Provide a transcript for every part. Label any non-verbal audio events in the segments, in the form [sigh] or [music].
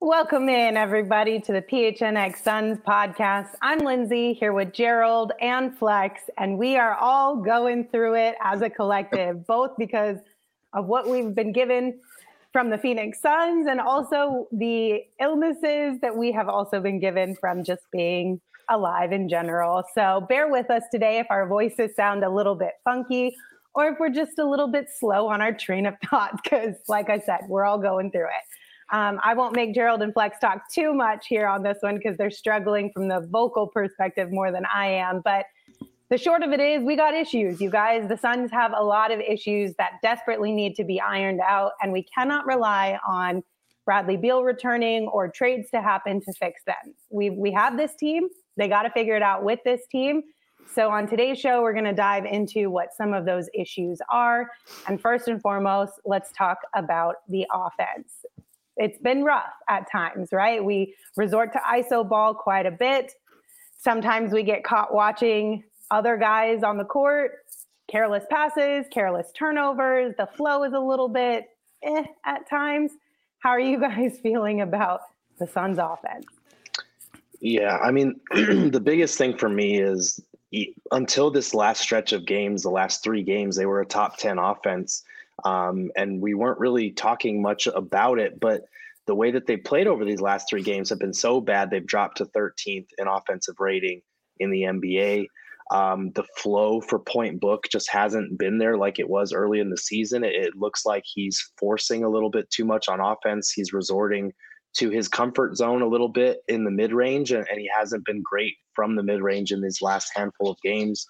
Welcome in, everybody, to the PHNX Suns podcast. I'm Lindsay here with Gerald and Flex, and we are all going through it as a collective, both because of what we've been given from the Phoenix Suns and also the illnesses that we have also been given from just being alive in general. So bear with us today if our voices sound a little bit funky or if we're just a little bit slow on our train of [laughs] thought, because like I said, we're all going through it. Um, I won't make Gerald and Flex talk too much here on this one because they're struggling from the vocal perspective more than I am. But the short of it is, we got issues, you guys. The Suns have a lot of issues that desperately need to be ironed out, and we cannot rely on Bradley Beal returning or trades to happen to fix them. We we have this team. They got to figure it out with this team. So on today's show, we're going to dive into what some of those issues are. And first and foremost, let's talk about the offense it's been rough at times, right? We resort to ISO ball quite a bit. Sometimes we get caught watching other guys on the court, careless passes, careless turnovers. The flow is a little bit eh at times. How are you guys [laughs] feeling about the Suns offense? Yeah, I mean, [clears throat] the biggest thing for me is until this last stretch of games, the last three games, they were a top 10 offense. Um, and we weren't really talking much about it, but the way that they played over these last three games have been so bad, they've dropped to 13th in offensive rating in the NBA. Um, the flow for point book just hasn't been there like it was early in the season. It, it looks like he's forcing a little bit too much on offense. He's resorting to his comfort zone a little bit in the mid range, and, and, he hasn't been great from the mid range in these last handful of games.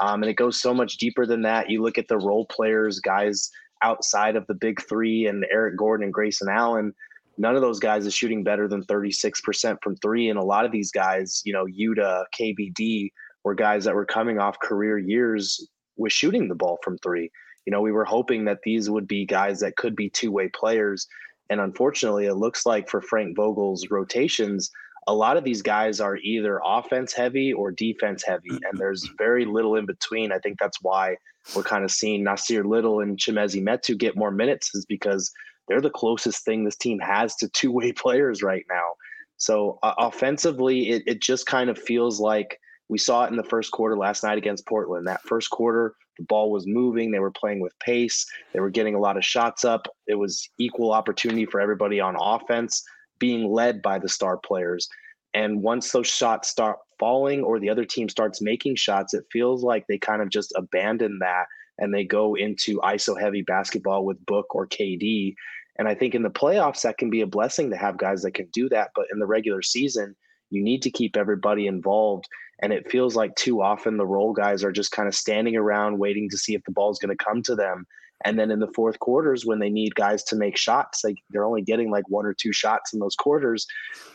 Um, and it goes so much deeper than that. You look at the role players, guys outside of the big three, and Eric Gordon and Grayson Allen. None of those guys is shooting better than 36% from three. And a lot of these guys, you know, Yuta, KBD, were guys that were coming off career years with shooting the ball from three. You know, we were hoping that these would be guys that could be two way players. And unfortunately, it looks like for Frank Vogel's rotations, a lot of these guys are either offense heavy or defense heavy, and there's very little in between. I think that's why we're kind of seeing Nassir Little and Chimezie Metu get more minutes, is because they're the closest thing this team has to two way [laughs] players right now. So uh, offensively, it, it just kind of feels like we saw it in the first quarter last night against Portland. That first quarter, the ball was moving. They were playing with pace. They were getting a lot of shots up. It was equal opportunity for everybody on offense, being led by the star players. And once those shots start falling or the other team starts making shots, it feels like they kind of just abandon that and they go into ISO heavy basketball with Book or KD. And I think in the playoffs, that can be a blessing to have guys that can do that. But in the regular season, you need to keep everybody involved. And it feels like too often the role guys are just kind of standing around waiting to see if the ball is going to come to them. And then in the fourth quarters, when they need guys to make shots, like they're only getting like one or two shots in those quarters.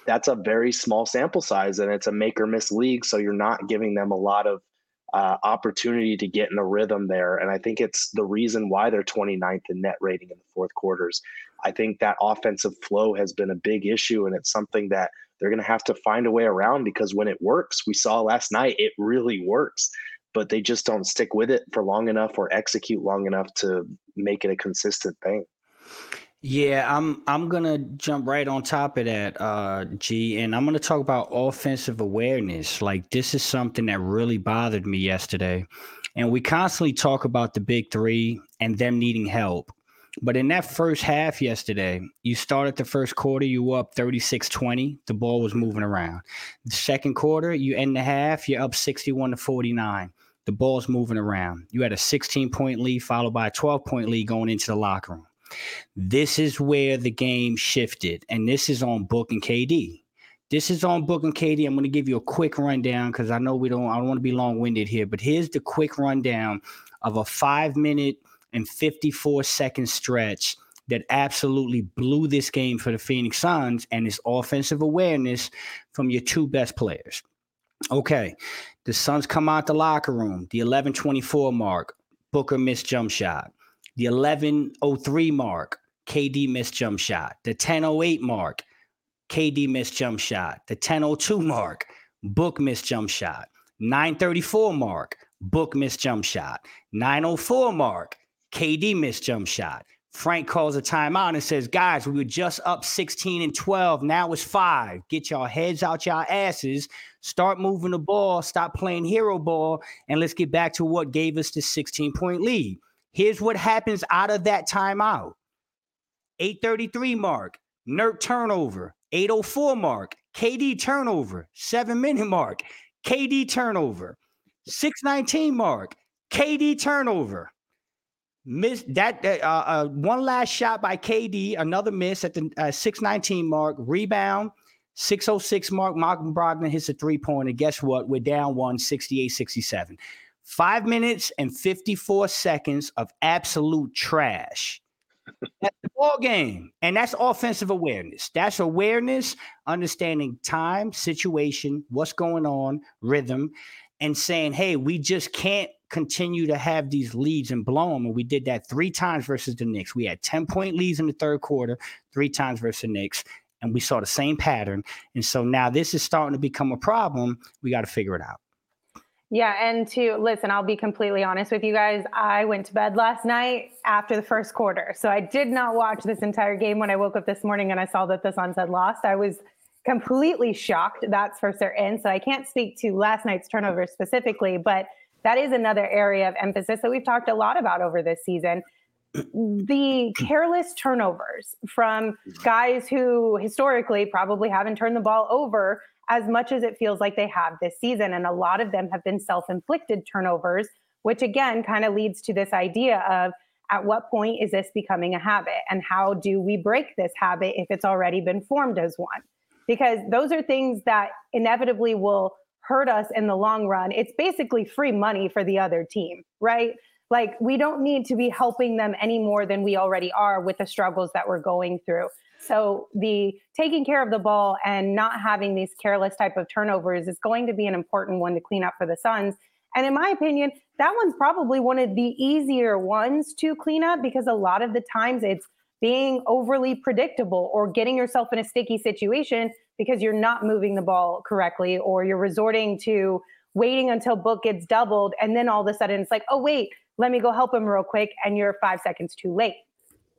That's a very small sample size, and it's a make or miss league. So you're not giving them a lot of uh, opportunity to get in a rhythm there. And I think it's the reason why they're 29th in net rating in the fourth quarters. I think that offensive flow has been a big issue, and it's something that they're going to have to find a way around because when it works, we saw last night, it really works, but they just don't stick with it for long enough or execute long enough to make it a consistent thing. Yeah, I'm I'm gonna jump right on top of that, uh, G, and I'm gonna talk about offensive awareness. Like this is something that really bothered me yesterday. And we constantly talk about the big three and them needing help. But in that first half yesterday, you started the first quarter, you were up 36 20. The ball was moving around. The second quarter, you end the half, you're up 61 to 49. The ball's moving around. You had a 16 point lead, followed by a 12 point lead going into the locker room. This is where the game shifted, and this is on Book and KD. This is on Book and KD. I'm going to give you a quick rundown because I know we don't. I don't want to be long winded here, but here's the quick rundown of a five minute and 54 second stretch that absolutely blew this game for the Phoenix Suns and its offensive awareness from your two best players. Okay, the Suns come out the locker room, the 11:24 mark. Booker missed jump shot. The 11:03 mark, KD missed jump shot. The 10:08 mark, KD missed jump shot. The 10:02 mark, Book missed jump shot. 9:34 mark, Book missed jump shot. 904 mark. KD missed jump shot. Frank calls a timeout and says, Guys, we were just up 16 and 12. Now it's five. Get your heads out your asses. Start moving the ball. Stop playing hero ball. And let's get back to what gave us the 16 point lead. Here's what happens out of that timeout 833 mark, Nurk turnover. 804 mark, KD turnover. Seven minute mark, KD turnover. 619 mark, KD turnover. Miss that uh, uh, one last shot by KD, another miss at the uh, 619 mark, rebound, 606 mark. Malcolm Brogdon hits a three pointer. Guess what? We're down one, 68 67. Five minutes and 54 seconds of absolute trash. That's the ball game. And that's offensive awareness. That's awareness, understanding time, situation, what's going on, rhythm, and saying, hey, we just can't continue to have these leads and blow them. And we did that three times versus the Knicks. We had 10 point leads in the third quarter, three times versus the Knicks. And we saw the same pattern. And so now this is starting to become a problem. We got to figure it out. Yeah, and to listen, I'll be completely honest with you guys. I went to bed last night after the first quarter. So I did not watch this entire game when I woke up this morning and I saw that the Suns had lost. I was completely shocked, that's for certain. So I can't speak to last night's turnover specifically, but that is another area of emphasis that we've talked a lot about over this season. The careless turnovers from mm-hmm. guys who historically probably haven't turned the ball over as much as it feels like they have this season. And a lot of them have been self inflicted turnovers, which again kind of leads to this idea of at what point is this becoming a habit? And how do we break this habit if it's already been formed as one? Because those are things that inevitably will hurt us in the long run. It's basically free money for the other team, right? Like we don't need to be helping them any more than we already are with the struggles that we're going through. So the taking care of the ball and not having these careless type of turnovers is going to be an important one to clean up for the Suns. And in my opinion, that one's probably one of the easier ones to clean up because a lot of the times it's being overly predictable or getting yourself in a sticky situation because you're not moving the ball correctly or you're resorting to waiting until book gets doubled and then all of a sudden it's like, oh wait, let me go help him real quick and you're 5 seconds too late.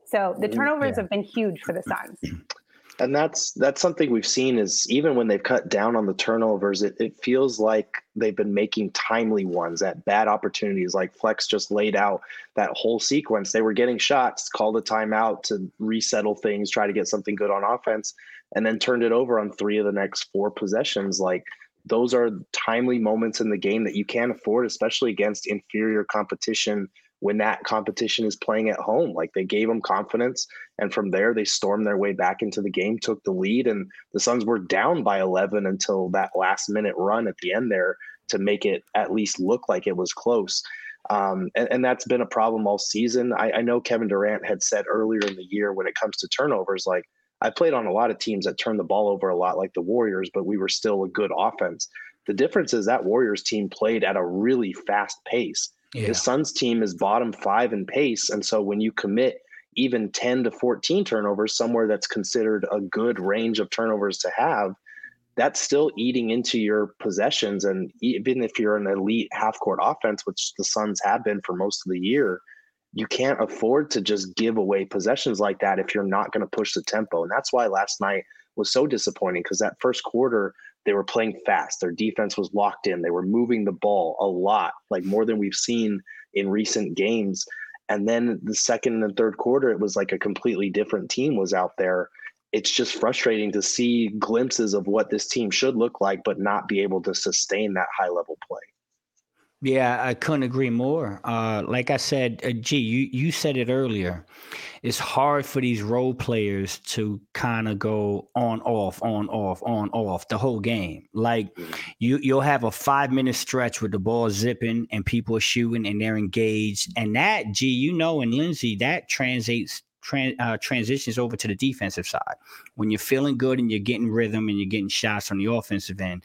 So the mm, turnovers yeah. have been huge for the Suns. [clears throat] And that's that's something we've seen is even when they've cut down on the turnovers, it, it feels like they've been making timely ones at bad opportunities. Like Flex just laid out that whole sequence. They were getting shots, called a timeout to resettle things, try to get something good on offense, and then turned it over on three of the next four possessions. Like those are timely moments in the game that you can't afford, especially against inferior competition when that competition is playing at home. Like they gave them confidence. And from there, they stormed their way back into the game, took the lead, and the Suns were down by 11 until that last minute run at the end there to make it at least look like it was close. Um, and, and, that's been a problem all season. I, I know Kevin Durant had said earlier in the year when it comes to turnovers, like I played on a lot of teams that turned the ball over a lot, like the Warriors, but we were still a good offense. The difference is that Warriors team played at a really fast pace. Yeah. The Suns team is bottom five in pace. And so when you commit even 10 to 14 turnovers, somewhere that's considered a good range of turnovers to have, that's still eating into your possessions. And even if you're an elite half court offense, which the Suns have been for most of the year, you can't afford to just give away possessions like that if you're not going to push the tempo. And that's why last night was so disappointing because that first quarter, they were playing fast. Their defense was locked in. They were moving the ball a lot, like more than we've seen in recent games. And then the second and third quarter, it was like a completely different team was out there. It's just frustrating to see glimpses of what this team should look like, but not be able to sustain that high level play. Yeah, I couldn't agree more. Uh, like I said, uh, gee, you you said it earlier. It's hard for these role players to kind of go on off, on off, on off the whole game. Like mm-hmm. you you'll have a five minute stretch with the ball zipping and people are shooting and they're engaged, and that, gee, you know, and Lindsay, that translates Tran, uh, transitions over to the defensive side. When you're feeling good and you're getting rhythm and you're getting shots on the offensive end,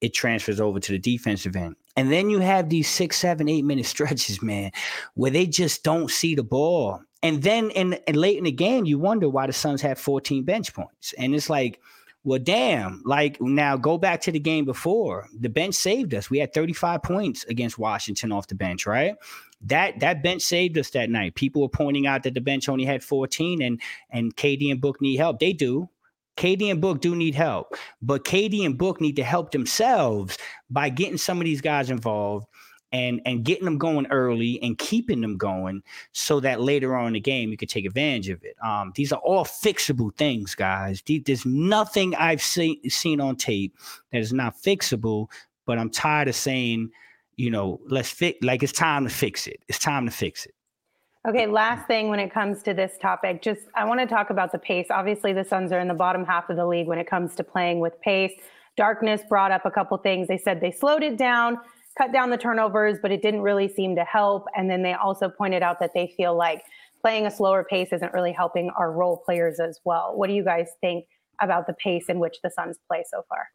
it transfers over to the defensive end. And then you have these six, seven, eight minute [laughs] stretches, man, where they just don't see the ball. And then in late in the game, you wonder why the Suns have 14 bench points. And it's like, Well, damn. Like now, go back to the game before. The bench saved us. We had 35 points against Washington off the bench, right? That that bench saved us that night. People were pointing out that the bench only had 14 and and KD and Book need help. They do. KD and Book do need help, but KD and Book need to help themselves by getting some of these guys involved and and getting them going early and keeping them going so that later on in the game you could take advantage of it. Um, these are all fixable things, guys. There's nothing I've seen seen on tape that is not fixable. But I'm tired of saying, you know, let's fix. Like it's time to fix it. It's time to fix it. Okay, last thing when it comes to this topic, just I want to talk about the pace. Obviously, the Suns are in the bottom half of the league when it comes to playing with pace. Darkness brought up a couple things. They said they slowed it down cut down the turnovers, but it didn't really seem to help. And then they also pointed out that they feel like playing a slower pace isn't really helping our role players as well. What do you guys think about the pace in which the Suns play so far?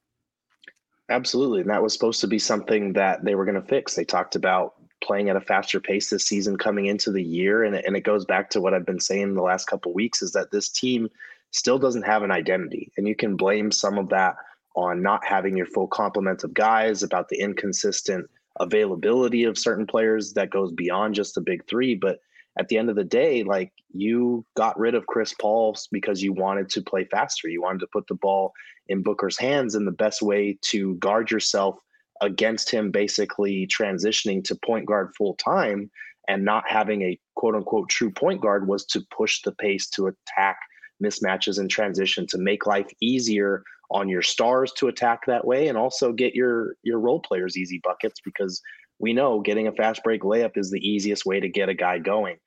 Absolutely. And that was supposed to be something that they were going to fix. They talked about playing at a faster pace this season coming into the year. And, and it goes back to what I've been saying the last couple weeks is that this team still doesn't have an identity. And you can blame some of that on not having your full complement of guys, about the inconsistent availability of certain players that goes beyond just the big three. But at the end of the day, like you got rid of Chris Paul because you wanted to play faster. You wanted to put the ball in Booker's hands. And the best way to guard yourself against him basically transitioning to point guard full time and not having a quote unquote true point guard was to push the pace to attack mismatches and transition to make life easier on your stars to attack that way and also get your your role players easy buckets because we know getting a fast break layup is the easiest way to get a guy going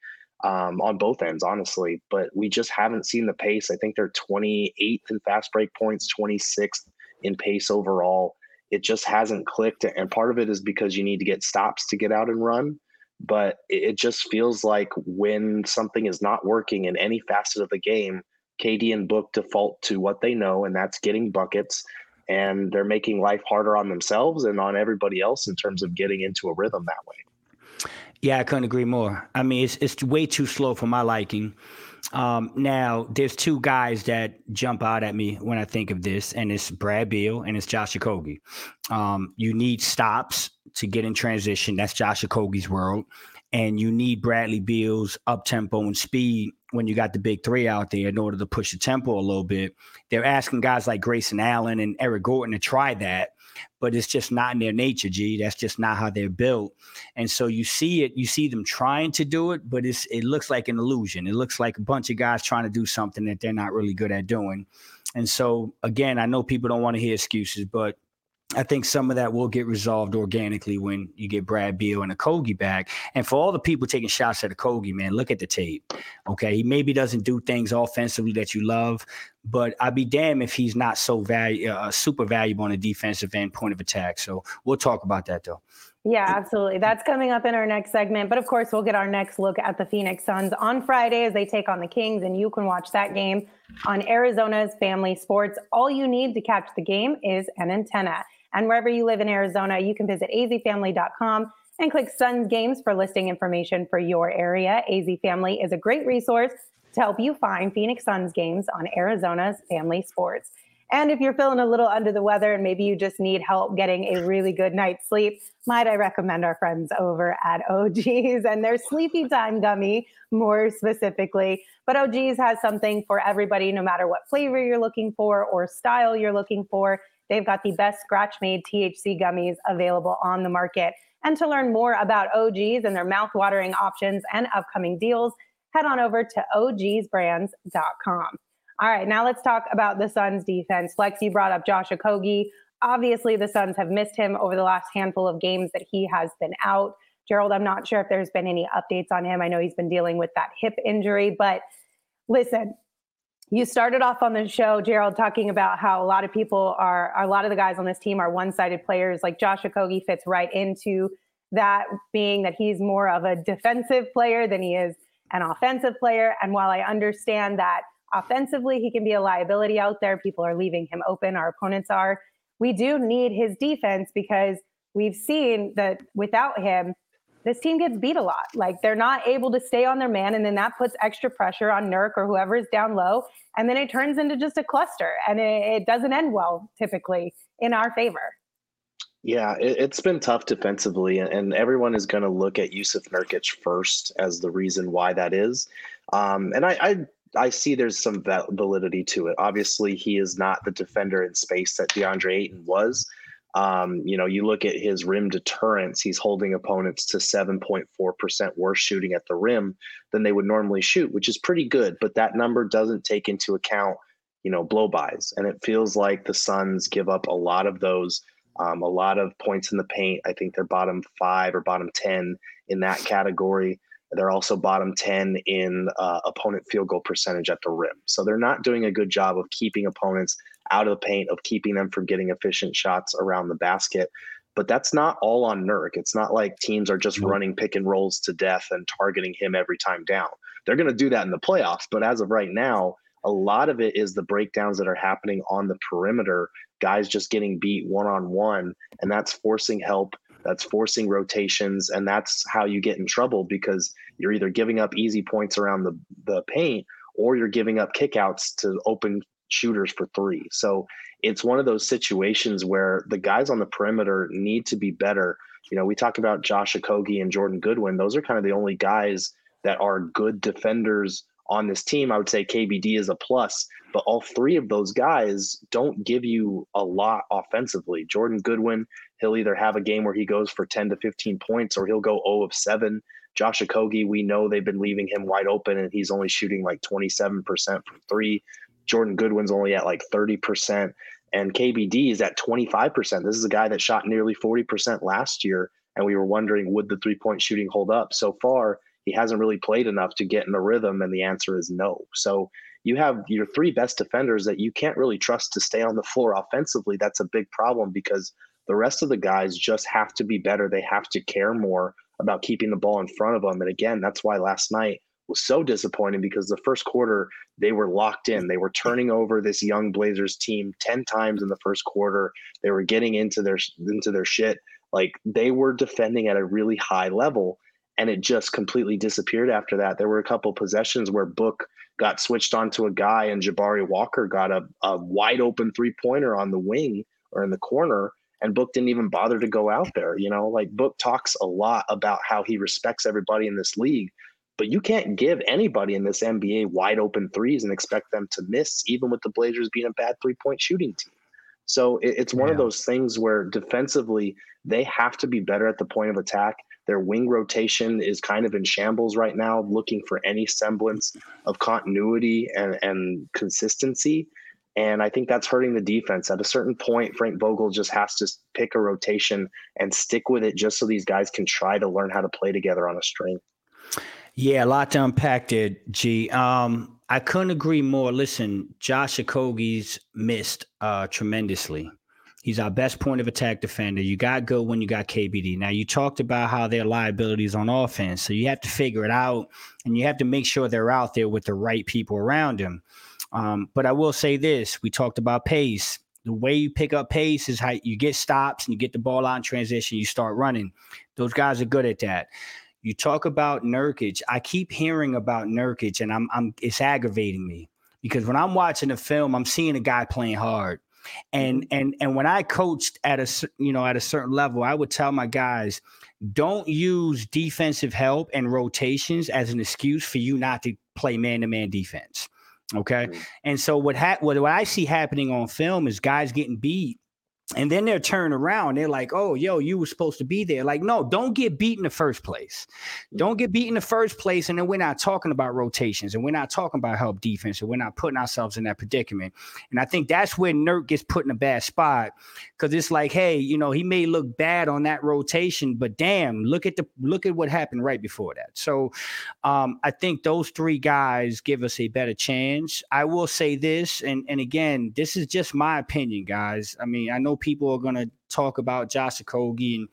um, on both ends, honestly. But we just haven't seen the pace. I think they're 28th in fast break points, 26th in pace overall. It just hasn't clicked. And part of it is because you need to get stops to get out and run. But it just feels like when something is not working in any facet of the game, KD and Book default to what they know, and that's getting buckets. And they're making life harder on themselves and on everybody else in terms of getting into a rhythm that way. Yeah, I couldn't agree more. I mean, it's it's way too slow for my liking. Um, now, there's two guys that jump out at me when I think of this, and it's Brad Beal and it's Josh Okogie. Um, you need stops to get in transition. That's Josh Okogie's world. And you need Bradley Beal's up tempo and speed when you got the big three out there in order to push the tempo a little bit. They're asking guys like Grayson Allen and Eric Gordon to try that, but it's just not in their nature, G. That's just not how they're built. And so you see it, you see them trying to do it, but it's it looks like an illusion. It looks like a bunch of guys trying to do something that they're not really good at doing. And so again, I know people don't want to hear excuses, but I think some of that will get resolved organically when you get Brad Beal and Okogie back. And for all the people taking shots at Okogie, man, look at the tape. Okay, he maybe doesn't do things offensively that you love, but I'd be damned if he's not so value, uh, super valuable on the defensive end, point of attack. So we'll talk about that though. Yeah, absolutely. That's coming up in our next segment. But of course, we'll get our next look at the Phoenix Suns on Friday as they take on the Kings, and you can watch that game on Arizona's Family Sports. All you need to catch the game is an antenna. And wherever you live in Arizona, you can visit azfamily.com and click Suns Games for listing information for your area. AZ Family is a great resource to help you find Phoenix Suns games on Arizona's Family Sports. And if you're feeling a little under the weather and maybe you just need help getting a really good night's sleep, might I recommend our friends over at OGeez and their Sleepy Time Gummy more specifically. But OGeez has something for everybody, no matter what flavor you're looking for or style you're looking for. They've got the best scratch made THC gummies available on the market. And to learn more about OGeez and their mouth-watering options and upcoming deals, head on over to ogeezbrands.com. All right, now let's talk about the Suns defense. Flex brought up Josh Okogie. Obviously, the Suns have missed him over the last handful of games that he has been out. Gerald, I'm not sure if there's been any updates on him. I know he's been dealing with that hip injury, but listen, you started off on the show, Gerald, talking about how a lot of people are, a lot of the guys on this team are one-sided players. Like Josh Okogie fits right into that, being that he's more of a defensive player than he is an offensive player. And while I understand that offensively he can be a liability out there, people are leaving him open. Our opponents are. We do need his defense because we've seen that without him, this team gets beat a lot. Like they're not able to stay on their man, and then that puts extra pressure on Nurk or whoever is down low, and then it turns into just a cluster, and it, it doesn't end well typically in our favor. Yeah, it, has been tough defensively, and everyone is going to look at Jusuf Nurkic first as the reason why that is. Um, and I, I, I see there's some validity to it. Obviously, he is not the defender in space that DeAndre Ayton was. Um, you know, you look at his rim deterrence, he's holding opponents to 7.4% worse shooting at the rim than they would normally shoot, which is pretty good. But that number doesn't take into account, you know, blow blowbys. And it feels like the Suns give up a lot of those, um, a lot of points in the paint. I think they're bottom five or bottom 10 in that category. They're also bottom 10 in uh, opponent field goal percentage at the rim. So they're not doing a good job of keeping opponents out of the paint, of keeping them from getting efficient shots around the basket. But that's not all on Nurk. It's not like teams are just mm-hmm. running pick and rolls to death and targeting him every time down. They're going to do that in the playoffs. But as of right now, a lot of it is the breakdowns that are happening on the perimeter, guys just getting beat one on one, and that's forcing help that's forcing rotations and that's how you get in trouble because you're either giving up easy points around the, the paint or you're giving up kickouts to open shooters for three. So it's one of those situations where the guys on the perimeter need to be better. You know we talk about josh okogie and jordan goodwin. Those are kind of the only guys that are good defenders on this team i would say kbd is a plus but all three of those guys don't give you a lot offensively jordan goodwin he'll either have a game where he goes for 10 to 15 points or he'll go 0 of 7. Josh Okogie, we know they've been leaving him wide open and he's only shooting like 27% from three. Jordan Goodwin's only at like 30%. And KBD is at 25%. This is a guy that shot nearly 40% last year. And we were wondering, would the three point shooting hold up? So far, he hasn't really played enough to get in a rhythm. And the answer is no. So you have your three best defenders that you can't really trust to stay on the floor offensively. That's a big problem because the rest of the guys just have to be better. They have to care more about keeping the ball in front of them. And again, that's why last night was so disappointing because the first quarter they were locked in. They were turning over this young Blazers team 10 times in the first quarter. They were getting into their into their shit. Like they were defending at a really high level and it just completely disappeared after that. There were a couple possessions where Book got switched onto a guy and Jabari Walker got a, a wide open three pointer on the wing or in the corner and Book didn't even bother to go out there. You know, like Book talks a lot about how he respects everybody in this league, but you can't give anybody in this NBA wide open threes and expect them to miss, even with the Blazers being a bad three point shooting team. So it, it's one yeah. of those things where defensively they have to be better at the point of attack. Their wing rotation is kind of in shambles right now, looking for any semblance of continuity and, and consistency. And I think that's hurting the defense. At a certain point, Frank Vogel just has to pick a rotation and stick with it just so these guys can try to learn how to play together on a string. Yeah, a lot to unpack there, G. Um, I couldn't agree more. Listen, Josh Okogie's missed uh, tremendously. He's our best point of attack defender. You got Goodwin you got KBD. Now you talked about how their liabilities on offense, so you have to figure it out, and you have to make sure they're out there with the right people around him. Um, but I will say this: we talked about pace. The way you pick up pace is how you get stops and you get the ball out in transition. You start running. Those guys are good at that. You talk about Nurkic. I keep hearing about Nurkic, and I'm, I'm it's aggravating me because when I'm watching the film, I'm seeing a guy playing hard. And mm-hmm. and and when I coached at a you know at a certain level, I would tell my guys, don't use defensive help and rotations as an excuse for you not to play man to man defense. Okay. Mm-hmm. And so what, ha- what what I see happening on film is guys getting beat and then they're turned around. They're like, oh, yo, you were supposed to be there. Like, no, don't get beat in the first place. Don't get beat in the first place. And then we're not talking about rotations and we're not talking about help defense and we're not putting ourselves in that predicament. And I think that's where Nurk gets put in a bad spot because it's like, hey, you know, he may look bad on that rotation, but damn, look at the look at what happened right before that. So um, I think those three guys give us a better chance. I will say this, and and again, this is just my opinion, guys. I mean, I know people are going to talk about Josh Okogie and,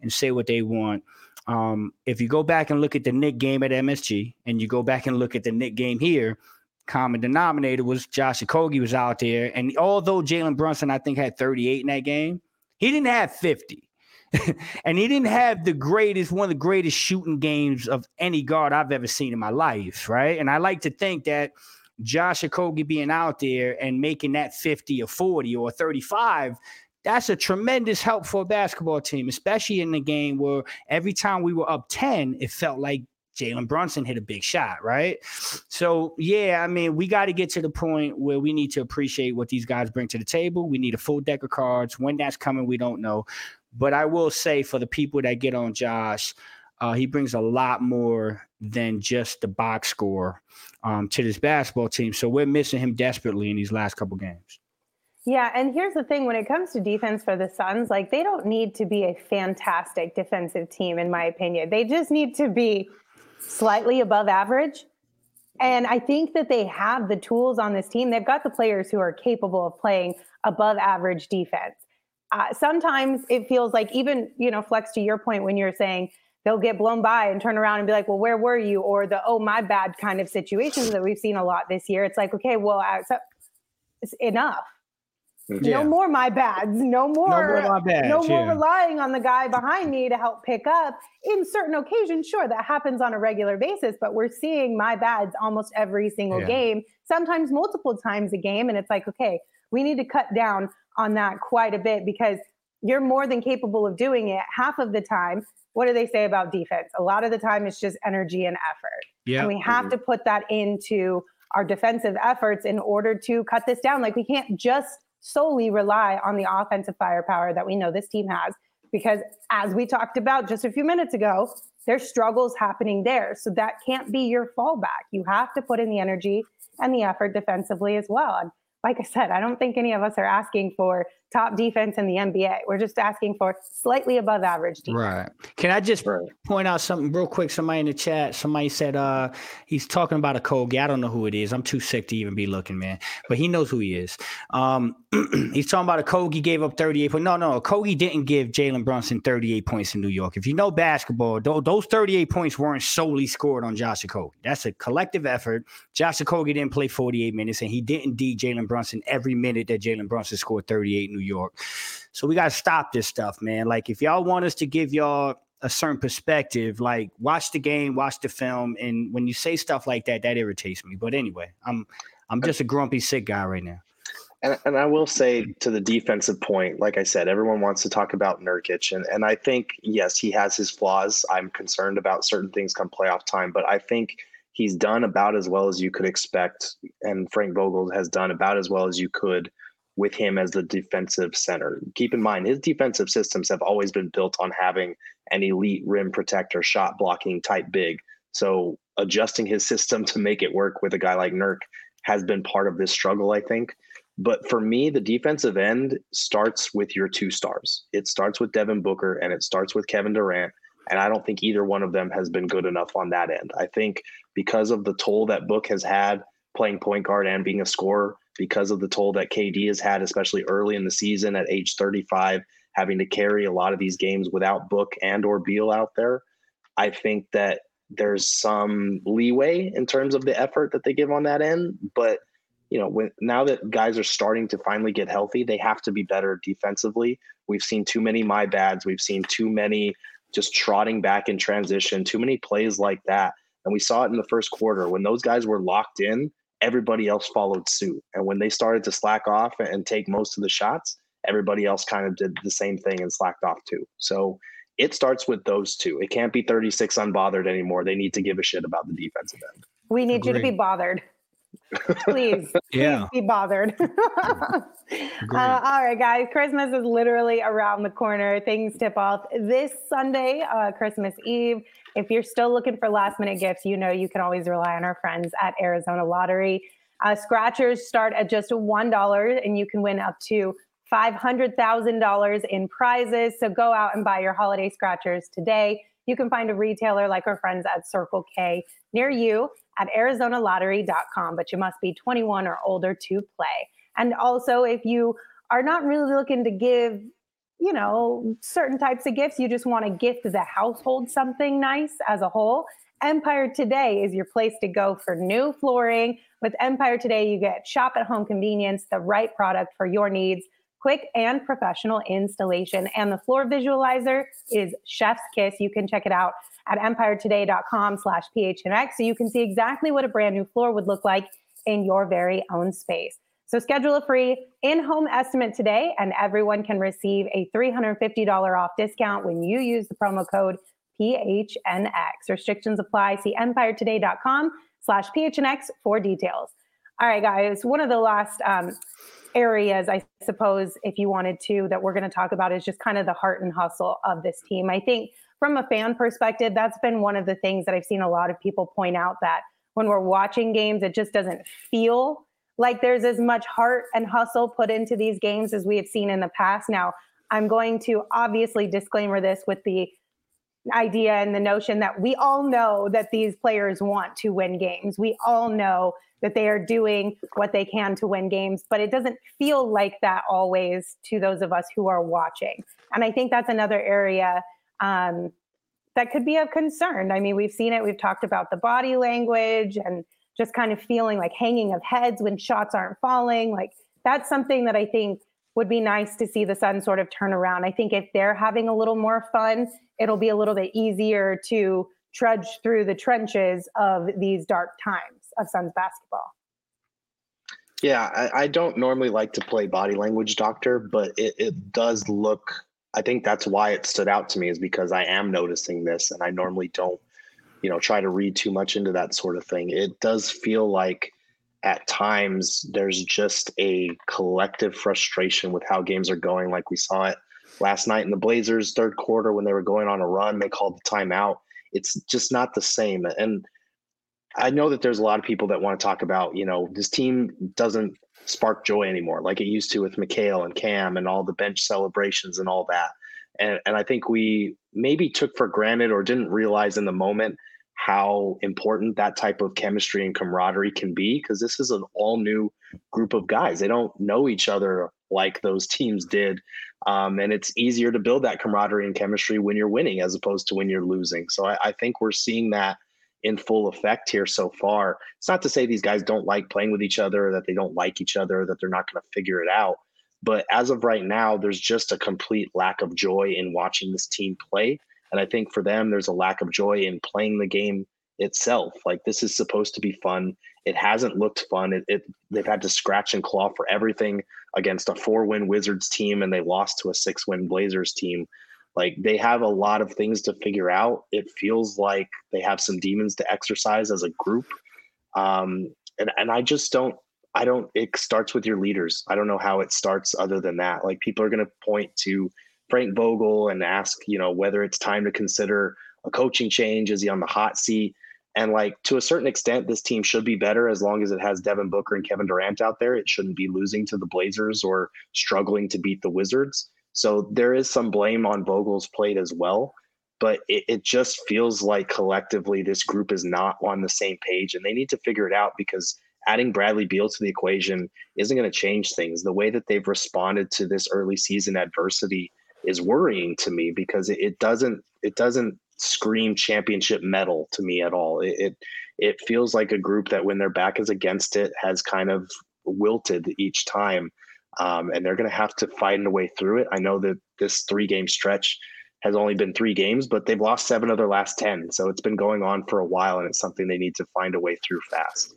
and say what they want. Um, if you go back and look at the Knick game at MSG and you go back and look at the Knick game here, common denominator was Josh Okogie was out there. And although Jalen Brunson, I think, had 38 in that game, he didn't have 50. [laughs] and he didn't have the greatest, one of the greatest shooting games of any guard I've ever seen in my life, right? And I like to think that Josh Okogie being out there and making that 50 or 40 or 35, that's a tremendous help for a basketball team, especially in the game where every time we were up 10, it felt like Jalen Brunson hit a big shot, right? So, yeah, I mean, we got to get to the point where we need to appreciate what these guys bring to the table. We need a full deck of cards. When that's coming, we don't know. But I will say for the people that get on Josh, uh, he brings a lot more than just the box score um, to this basketball team. So we're missing him desperately in these last couple games. Yeah, and here's the thing when it comes to defense for the Suns, like they don't need to be a fantastic defensive team, in my opinion. They just need to be slightly above average. And I think that they have the tools on this team. They've got the players who are capable of playing above average defense. Uh, sometimes it feels like even, you know, Flex, to your point, when you're saying they'll get blown by and turn around and be like, well, where were you? Or the, oh, my bad kind of situations that we've seen a lot this year. It's like, okay, well, so it's enough. Yeah. No more my bads. No more. No more, my bads, no more yeah. relying on the guy behind me to help pick up. In certain occasions, sure, that happens on a regular basis, but we're seeing my bads almost every single yeah. game, sometimes multiple times a game. And it's like, okay, we need to cut down on that quite a bit because you're more than capable of doing it half of the time. What do they say about defense? A lot of the time, it's just energy and effort. Yeah. And we have mm-hmm. to put that into our defensive efforts in order to cut this down. Like, we can't just solely rely on the offensive firepower that we know this team has, because as we talked about just a few minutes ago, there's struggles happening there. So that can't be your fallback. You have to put in the energy and the effort defensively as well. And like I said, I don't think any of us are asking for top defense in the NBA. We're just asking for slightly above average defense. Right. Can I just right. point out something real quick? Somebody in the chat, somebody said uh he's talking about Okogie. I don't know who it is. I'm too sick to even be looking, man. But he knows who he is. Um [clears throat] he's talking about Okogie gave up 38 points. No, no, Okogie didn't give Jalen Brunson 38 points in New York. If you know basketball, those 38 points weren't solely scored on Josh Okogie. That's a collective effort. Josh Okogie didn't play 48 minutes, and he didn't D Jalen Brunson every minute that Jalen Brunson scored 38 in New York. So we got to stop this stuff, man. Like, if y'all want us to give y'all a certain perspective, like watch the game, watch the film, and when you say stuff like that, that irritates me. But anyway, I'm I'm just a grumpy sick guy right now. And, and I will say to the defensive point, like I said, everyone wants to talk about Nurkic, and and I think yes, he has his flaws. I'm concerned about certain things come playoff time, but I think he's done about as well as you could expect, and Frank Vogel has done about as well as you could with him as the defensive center. Keep in mind, his defensive systems have always been built on having an elite rim protector, shot blocking type big. So adjusting his system [laughs] to make it work with a guy like Nurk has been part of this struggle, I think. But for me, the defensive end starts with your two stars. It starts with Devin Booker and it starts with Kevin Durant. And I don't think either one of them has been good enough on that end. I think because of the toll that Book has had playing point guard and being a scorer, because of the toll that KD has had, especially early in the season at age 35, having to carry a lot of these games without Book and or Beal out there. I think that there's some leeway in terms of the effort that they give on that end, but you know, when now that guys are starting to finally get healthy, they have to be better defensively. We've seen too many my bads. We've seen too many just trotting back in transition, too many plays like that. And we saw it in the first quarter when those guys were locked in everybody else followed suit. And when they started to slack off and take most of the shots, everybody else kind of did the same thing and slacked off too. So it starts with those two. It can't be 36 unbothered anymore. They need to give a shit about the defensive end. We need Agreed. you to be bothered. [laughs] [laughs] please, yeah. please be bothered. [laughs] uh, all right, guys. Christmas is literally around the corner. Things tip off this Sunday, uh, Christmas Eve. If you're still looking for last minute gifts, you know you can always rely on our friends at Arizona Lottery. Uh, scratchers start at just $1 and you can win up to $500,000 in prizes. So go out and buy your holiday scratchers today. You can find a retailer like our friends at Circle K near you at arizonalottery.com, but you must be 21 or older to play. And also, if you are not really looking to give you know, certain types of gifts. You just want to gift the household something nice as a whole. Empire Today is your place to go for new flooring. With Empire Today, you get shop at home convenience, the right product for your needs quick and professional installation. And the floor visualizer is Chef's Kiss. You can check it out at empiretoday.com slash phnx so you can see exactly what a brand new floor would look like in your very own space. So schedule a free in-home estimate today and everyone can receive a $350 off discount when you use the promo code PHNX. Restrictions apply. See empiretoday.com slash PHNX for details. All right, guys, one of the last um, areas, I suppose, if you wanted to, that we're going to talk about is just kind of the heart and hustle of this team. I think from a fan perspective, that's been one of the things that I've seen a lot of people point out that when we're watching games, it just doesn't feel like there's as much heart and hustle put into these games as we have seen in the past. Now, I'm going to obviously disclaimer this with the idea and the notion that we all know that these players want to win games. We all know that they are doing what they can to win games, but it doesn't feel like that always to those of us who are watching. And I think that's another area um, that could be of concern. I mean, we've seen it, we've talked about the body language and just kind of feeling like hanging of heads when shots aren't falling. Like that's something that I think would be nice to see the Sun sort of turn around. I think if they're having a little more fun, it'll be a little bit easier to trudge through the trenches of these dark times of Suns basketball. Yeah, I, I don't normally like to play body language doctor, but it, it does look I think that's why it stood out to me is because I am noticing this and I normally don't, you know, try to read too much into that sort of thing. It does feel like at times there's just a collective frustration with how games are going. Like we saw it last night in the Blazers third quarter when they were going on a run, they called the timeout. It's just not the same. And I know that there's a lot of people that want to talk about, you know, this team doesn't spark joy anymore like it used to with Mikal and Cam and all the bench celebrations and all that. And and I think we maybe took for granted or didn't realize in the moment how important that type of chemistry and camaraderie can be because this is an all new group of guys. They don't know each other like those teams did. Um, and it's easier to build that camaraderie and chemistry when you're winning as opposed to when you're losing. So I, I think we're seeing that in full effect here so far. It's not to say these guys don't like playing with each other, that they don't like each other, that they're not going to figure it out. But as of right now, there's just a complete lack of joy in watching this team play. And I think for them, there's a lack of joy in playing the game itself. Like this is supposed to be fun. It hasn't looked fun. It, it they've had to scratch and claw for everything against a four-win Wizards team, and they lost to a six-win Blazers team. Like they have a lot of things to figure out. It feels like they have some demons to exercise as a group. Um, and, and I just don't, I don't, it starts with your leaders. I don't know how it starts other than that. Like people are going to point to Frank Vogel and ask, you know, whether it's time to consider a coaching change. Is he on the hot seat? And like to a certain extent, this team should be better as long as it has Devin Booker and Kevin Durant out there. It shouldn't be losing to the Blazers or struggling to beat the Wizards. So there is some blame on Vogel's plate as well. But it, it just feels like collectively this group is not on the same page and they need to figure it out because adding Bradley Beal to the equation isn't going to change things. The way that they've responded to this early season adversity is worrying to me because it, it doesn't it doesn't scream championship medal to me at all. It, it it feels like a group that when their back is against it has kind of wilted each time um, and they're going to have to find a way through it. I know that this three game stretch has only been three games, but they've lost seven of their last 10. So it's been going on for a while, and it's something they need to find a way through fast.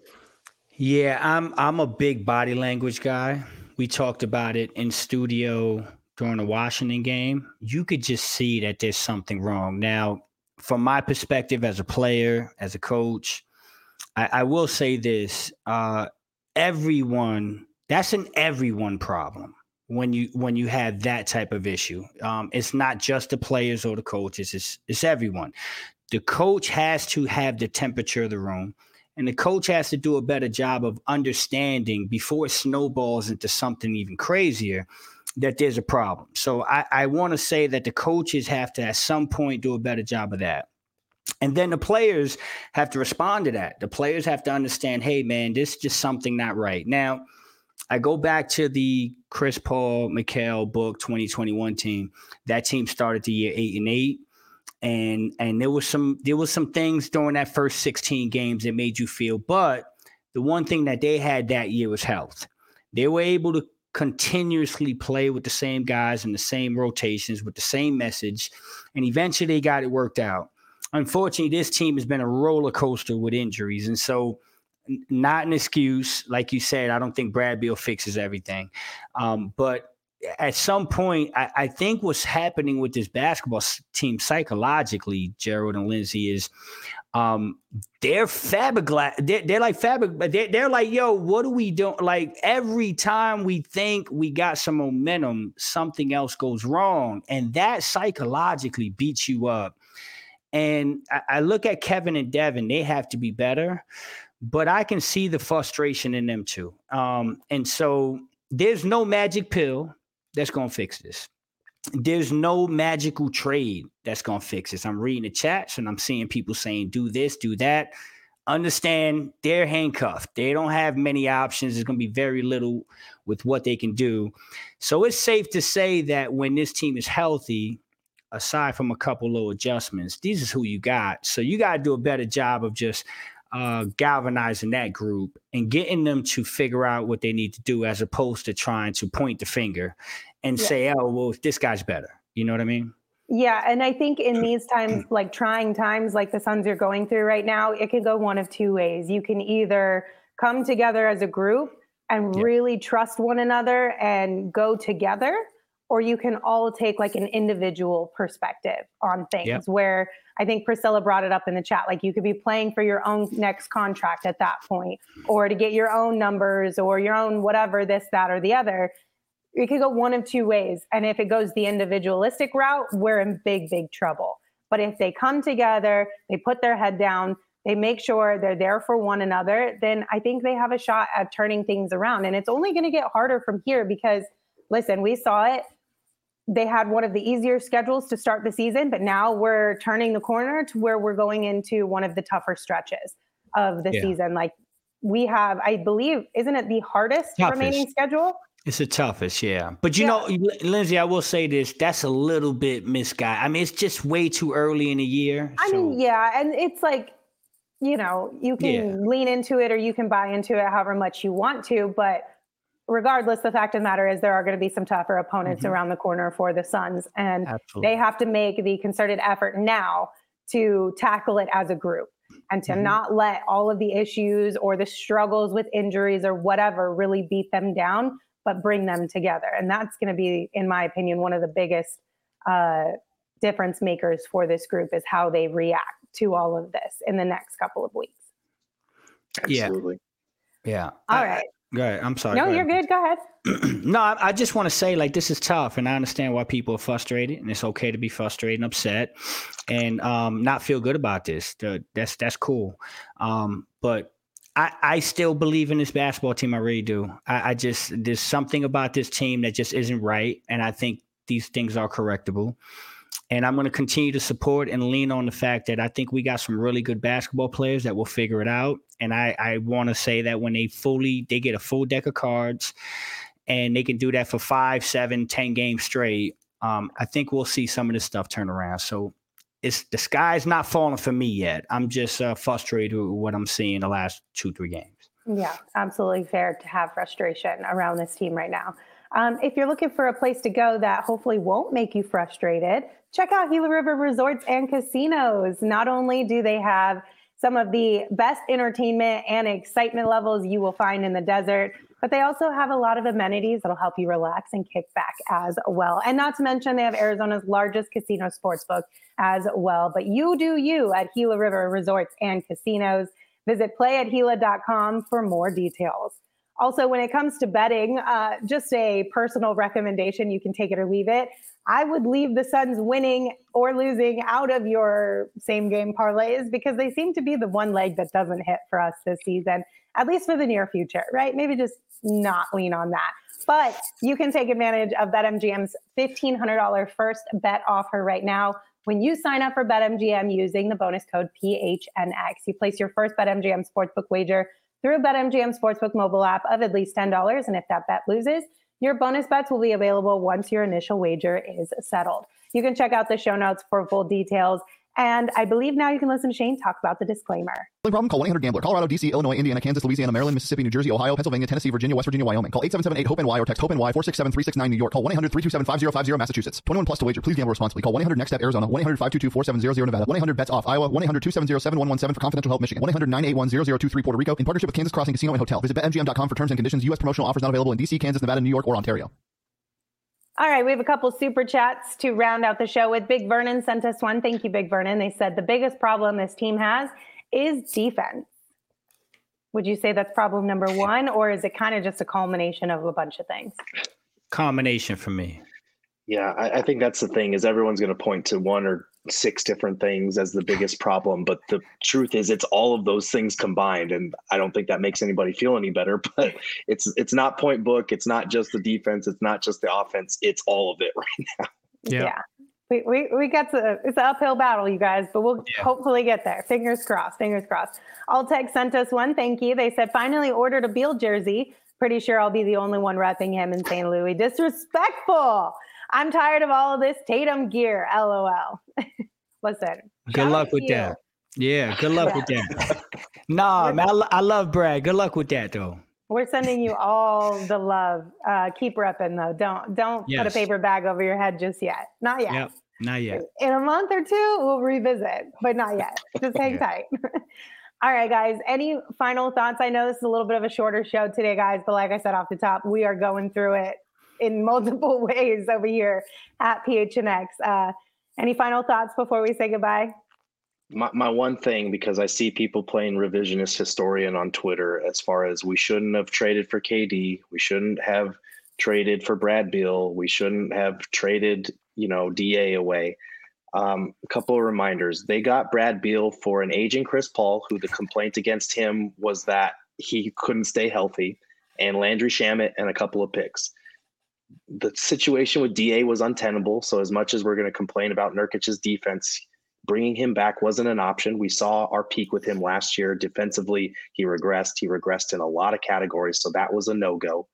Yeah, I'm I'm a big body language guy. We talked about it in studio during the Washington game. You could just see that there's something wrong. Now, from my perspective as a player, as a coach, I, I will say this: uh, everyone that's an everyone problem when you when you have that type of issue. Um, it's not just the players or the coaches; it's it's everyone. The coach has to have the temperature of the room, and the coach has to do a better job of understanding before it snowballs into something even crazier that there's a problem. So I, I want to say that the coaches have to at some point do a better job of that. And then the players have to respond to that. The players have to understand, hey man, this is just something not right. Now, I go back to the Chris Paul, Mikal book 2021 team. That team started the year eight and eight. And and there was some there was some things during that first 16 games that made you feel, but the one thing that they had that year was health. They were able to continuously play with the same guys and the same rotations with the same message. And eventually they got it worked out. Unfortunately, this team has been a roller coaster with injuries. And so, not an excuse. Like you said, I don't think Brad Beal fixes everything. Um, but at some point, I, I, think what's happening with this basketball team psychologically, Gerald and Lindsay, is um, they're fiberglass. They're, they're like fabric, but they're, they're like, yo, what do we do Like every time we think we got some momentum, something else goes wrong. And that psychologically beats you up. And I, I look at Kevin and Devin, they have to be better, but I can see the frustration in them too. Um, and so there's no magic pill that's to fix this there's no magical trade that's going to fix this. I'm reading the chats and I'm seeing people saying, do this, do that. Understand they're handcuffed. They don't have many options. There's going to be very little with what they can do. So it's safe to say that when this team is healthy, aside from a couple little adjustments, this is who you got. So you got to do a better job of just uh, galvanizing that group and getting them to figure out what they need to do as opposed to trying to point the finger and yeah. say, oh, well, this guy's better. You know what I mean? Yeah. And I think in [clears throat] these times, like trying times like the Suns are going through right now, it can go one of two ways. You can either come together as a group and yeah. really trust one another and go together, or you can all take like an individual perspective on things yeah. where I think Priscilla brought it up in the chat. Like you could be playing for your own next contract at that point, or to get your own numbers or your own whatever, this, that, or the other it could go one of two ways. And if it goes the individualistic route, we're in big, big trouble. But if they come together, they put their head down, they make sure they're there for one another, then I think they have a shot at turning things around. And it's only going to get harder from here because, listen, we saw it. They had one of the easier schedules to start the season, but now we're turning the corner to where we're going into one of the tougher stretches of the yeah. season. Like we have, I believe, isn't it the hardest Toughest. remaining schedule? It's the toughest, yeah. But you yeah. know, Lindsay, I will say this: that's a little bit misguided. I mean, it's just way too early in the year. I mean, yeah, and it's like, you know, you can yeah. lean into it or you can buy into it however much you want to, but regardless, the fact of the matter is there are going to be some tougher opponents mm-hmm. around the corner for the Suns, and Absolutely. they have to make the concerted effort now to tackle it as a group and to mm-hmm. not let all of the issues or the struggles with injuries or whatever really beat them down but bring them together. And that's going to be, in my opinion, one of the biggest uh, difference makers for this group is how they react to all of this in the next couple of weeks. Absolutely. Yeah. All I, right. Go ahead. I'm sorry. No, go you're good. Go ahead. [clears throat] no, I, I just want to say like this is tough, and I understand why people are frustrated, and it's okay to be frustrated and upset, and um, not feel good about this. The, that's that's cool. Um, but I, I still believe in this basketball team. I really do. I, I just there's something about this team that just isn't right, and I think these things are correctable. And I'm going to continue to support and lean on the fact that I think we got some really good basketball players that will figure it out. And I, I want to say that when they fully they get a full deck of cards, and they can do that for five, seven, ten games straight, um, I think we'll see some of this stuff turn around. So it's the sky's not falling for me yet. I'm just uh, frustrated with what I'm seeing the last two, three games. Yeah, absolutely fair to have frustration around this team right now. Um, if you're looking for a place to go that hopefully won't make you frustrated, check out Gila River Resorts and Casinos. Not only do they have some of the best entertainment and excitement levels you will find in the desert, but they also have a lot of amenities that'll help you relax and kick back as well. And not to mention, they have Arizona's largest casino sportsbook as well. But you do you at Gila River Resorts and Casinos. Visit playatgila.com for more details. Also, when it comes to betting, uh, just a personal recommendation, you can take it or leave it. I would leave the Suns winning or losing out of your same game parlays because they seem to be the one leg that doesn't hit for us this season, at least for the near future, right? Maybe just not lean on that. But you can take advantage of BetMGM's $1,500 first bet offer right now. When you sign up for BetMGM using the bonus code PHNX, you place your first BetMGM sportsbook wager through BetMGM sportsbook mobile app of at least $10. And if that bet loses, your bonus bets will be available once your initial wager is settled. You can check out the show notes for full details And I believe now you can listen to Shane talk about the disclaimer. problem? Call 1-800-GAMBLER. Colorado, D.C., Illinois, Indiana, Kansas, Louisiana, Maryland, Mississippi, New Jersey, Ohio, Pennsylvania, Tennessee, Virginia, West Virginia, Wyoming. Call 877-8-HOPE-NY or text HOPE-NY 467-369 New York. Call 1-800-327-5050 Massachusetts. 21 plus to wager. Please gamble responsibly. Call 1-800-NEXT-STEP Arizona. 1-800-522-4700 Nevada. 1-800-BETS-OFF Iowa. 1-800-270-7117 for confidential help Michigan. 1-800-981-0023 Puerto Rico in partnership with Kansas Crossing Casino and Hotel. Visit BetMGM.com for terms and conditions. U.S. promotional offers not available in D.C., Kansas, Nevada, New York, or Ontario. All right, we have a couple super chats to round out the show with. Big Vernon sent us one. Thank you, Big Vernon. They said the biggest problem this team has is defense. Would you say that's problem number one, or is it kind of just a culmination of a bunch of things? Combination for me. Yeah, I, I think that's the thing is everyone's going to point to one or six different things as the biggest problem, but the truth is it's all of those things combined, and I don't think that makes anybody feel any better. [laughs] But it's it's not point book, it's not just the defense, it's not just the offense, it's all of it [laughs] right now. Yeah. yeah. We, we, we got to, it's an uphill battle, you guys, but we'll Yeah. hopefully get there. Fingers crossed, fingers crossed. Alltech sent us one thank you. They said, finally ordered a Beal jersey. Pretty sure I'll be the only one repping him in St. Louis. Disrespectful. I'm tired of all of this Tatum gear. LOL. [laughs] Listen. Good luck with you. that. Yeah, good luck with that. [laughs] Nah, man, I, I love Brad. Good luck with that, though. We're sending you all the love. Uh, keep repping though. Don't don't put a paper bag over your head just yet. Not yet. Yep, not yet. in a month or two we'll revisit but not yet just hang tight [laughs] all right guys any final thoughts i know this is a little bit of a shorter show today guys but like i said off the top we are going through it in multiple [laughs] ways over here at phnx uh, any final thoughts before we say goodbye My, my one thing, because I see people playing revisionist historian on Twitter as far as we shouldn't have traded for KD, we shouldn't have traded for Brad Beal, we shouldn't have traded, you know, DA away. Um, a couple of reminders. They got Brad Beal for an aging Chris Paul, who the complaint against him was that he couldn't stay healthy, and Landry Shamet and a couple of picks. The situation with DA was untenable. So as much as we're going to complain about Nurkic's defense, bringing him back wasn't an option. We saw our peak with him last year. Defensively, he regressed. He regressed in a lot of categories. So that was a no go.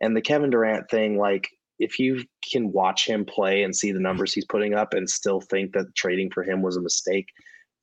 And the Kevin Durant thing, like, if you can watch him play and see the numbers he's putting up and still think that trading for him was a mistake,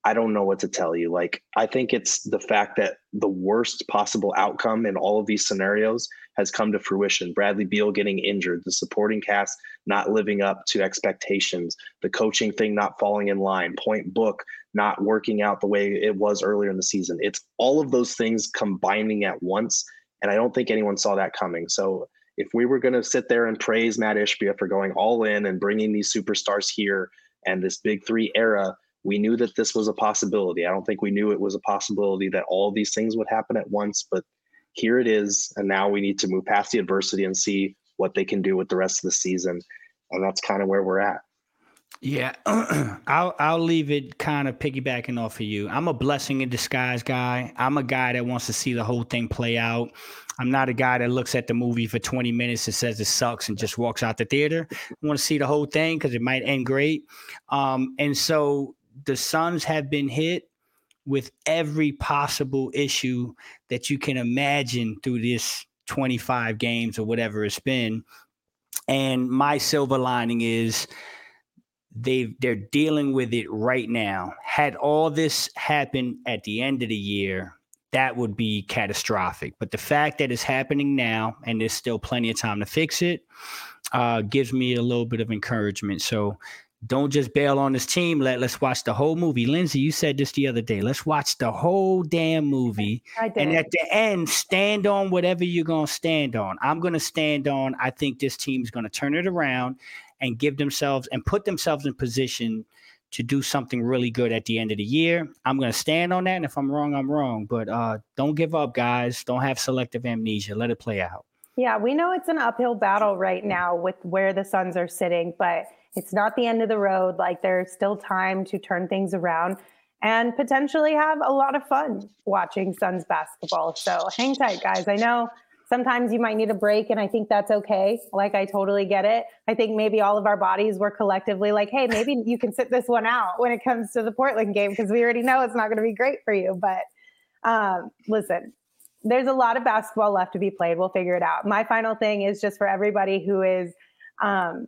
I don't know what to tell you. Like, I think it's the fact that the worst possible outcome in all of these scenarios has come to fruition. Bradley Beal getting injured, the supporting cast not living up to expectations, the coaching thing not falling in line, point book not working out the way it was earlier in the season. It's all of those things combining at once. And I don't think anyone saw that coming. So if we were going to sit there and praise Matt Ishbia for going all in and bringing these superstars here and this big three era, we knew that this was a possibility. I don't think we knew it was a possibility that all these things would happen at once, but here it is. And now we need to move past the adversity and see what they can do with the rest of the season. And that's kind of where we're at. Yeah, [clears throat] I'll I'll leave it kind of piggybacking off of you. I'm a blessing in disguise guy. I'm a guy that wants to see the whole thing play out. I'm not a guy that looks at the movie for 20 minutes and says it sucks and just walks out the theater. I want to see the whole thing because it might end great. Um, and so the Suns have been hit with every possible issue that you can imagine through this 25 games or whatever it's been. And my silver lining is they they're dealing with it right now. Had all this happened at the end of the year, that would be catastrophic. But the fact that it's happening now and there's still plenty of time to fix it uh, gives me a little bit of encouragement. So don't just bail on this team. Let let's watch the whole movie. Lindsay, you said this the other day. Let's watch the whole damn movie. And at the end, stand on whatever you're going to stand on. I'm going to stand on, I think this team's going to turn it around and give themselves and put themselves in position to do something really good at the end of the year. I'm going to stand on that. And if I'm wrong, I'm wrong. But uh, don't give up, guys. Don't have selective amnesia. Let it play out. Yeah, we know it's an uphill battle right now with where the Suns are sitting, but it's not the end of the road. Like there's still time to turn things around and potentially have a lot of fun watching Suns basketball. So hang tight, guys. I know sometimes you might need a break, and I think that's okay. Like I totally get it. I think maybe all of our bodies were collectively like, hey, maybe you can sit this one out when it comes to the Portland game because we already know it's not going to be great for you. But um, listen, there's a lot of basketball left to be played. We'll figure it out. My final thing is just for everybody who is um,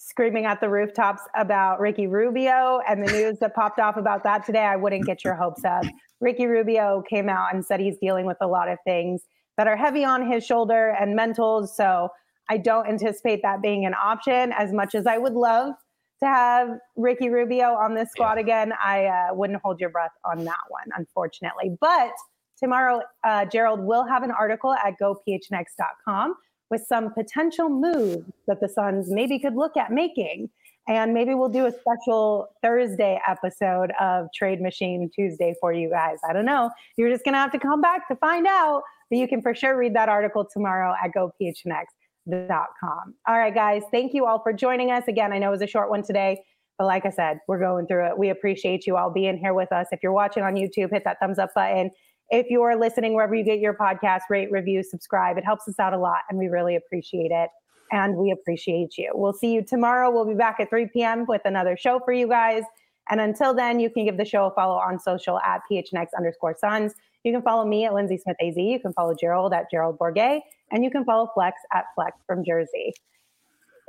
screaming at the rooftops about Ricky Rubio and the news that popped off about that today, I wouldn't get your hopes up. Ricky Rubio came out and said he's dealing with a lot of things that are heavy on his shoulder and mentals. So I don't anticipate that being an option as much as I would love to have Ricky Rubio on this squad again. I uh, wouldn't hold your breath on that one, unfortunately. But tomorrow, uh, Gerald will have an article at gophnx.com with some potential moves that the Suns maybe could look at making. And maybe we'll do a special Thursday episode of Trade Machine Tuesday for you guys. I don't know. You're just going to have to come back to find out. But you can for sure read that article tomorrow at gophnx.com. All right, guys. Thank you all for joining us. Again, I know it was a short one today. But like I said, we're going through it. We appreciate you all being here with us. If you're watching on YouTube, hit that thumbs up button. If you're listening wherever you get your podcast, rate, review, subscribe. It helps us out a lot and we really appreciate it. And we appreciate you. We'll see you tomorrow. We'll be back at 3 p.m. with another show for you guys. And until then, you can give the show a follow on social at PHNX underscore Suns. You can follow me at Lindsay Smith AZ. You can follow Gerald at Gerald Bourguet. And you can follow Flex at Flex from Jersey.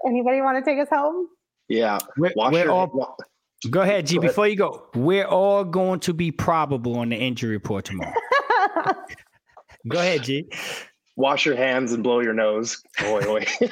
Anybody want to take us home? Yeah. We're, Wash we're your- all, go ahead, G. Go ahead. Before you go, we're all going to be probable on the injury report tomorrow. [laughs] go ahead, G. wash your hands and blow your nose. Oi, oi. [laughs]